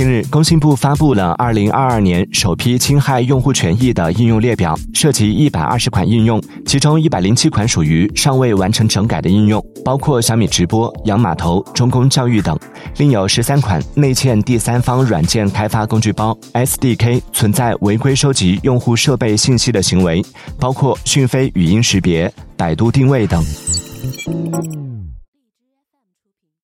近日工信部发布了二零二二年首批侵害用户权益的应用列表涉及一百二十款应用其中一百零七款属于尚未完成整改的应用包括小米直播洋码头中公教育等。另有十三款内嵌第三方软件开发工具包 sdk 存在违规收集用户设备信息的行为包括讯飞语音识别百度定位等。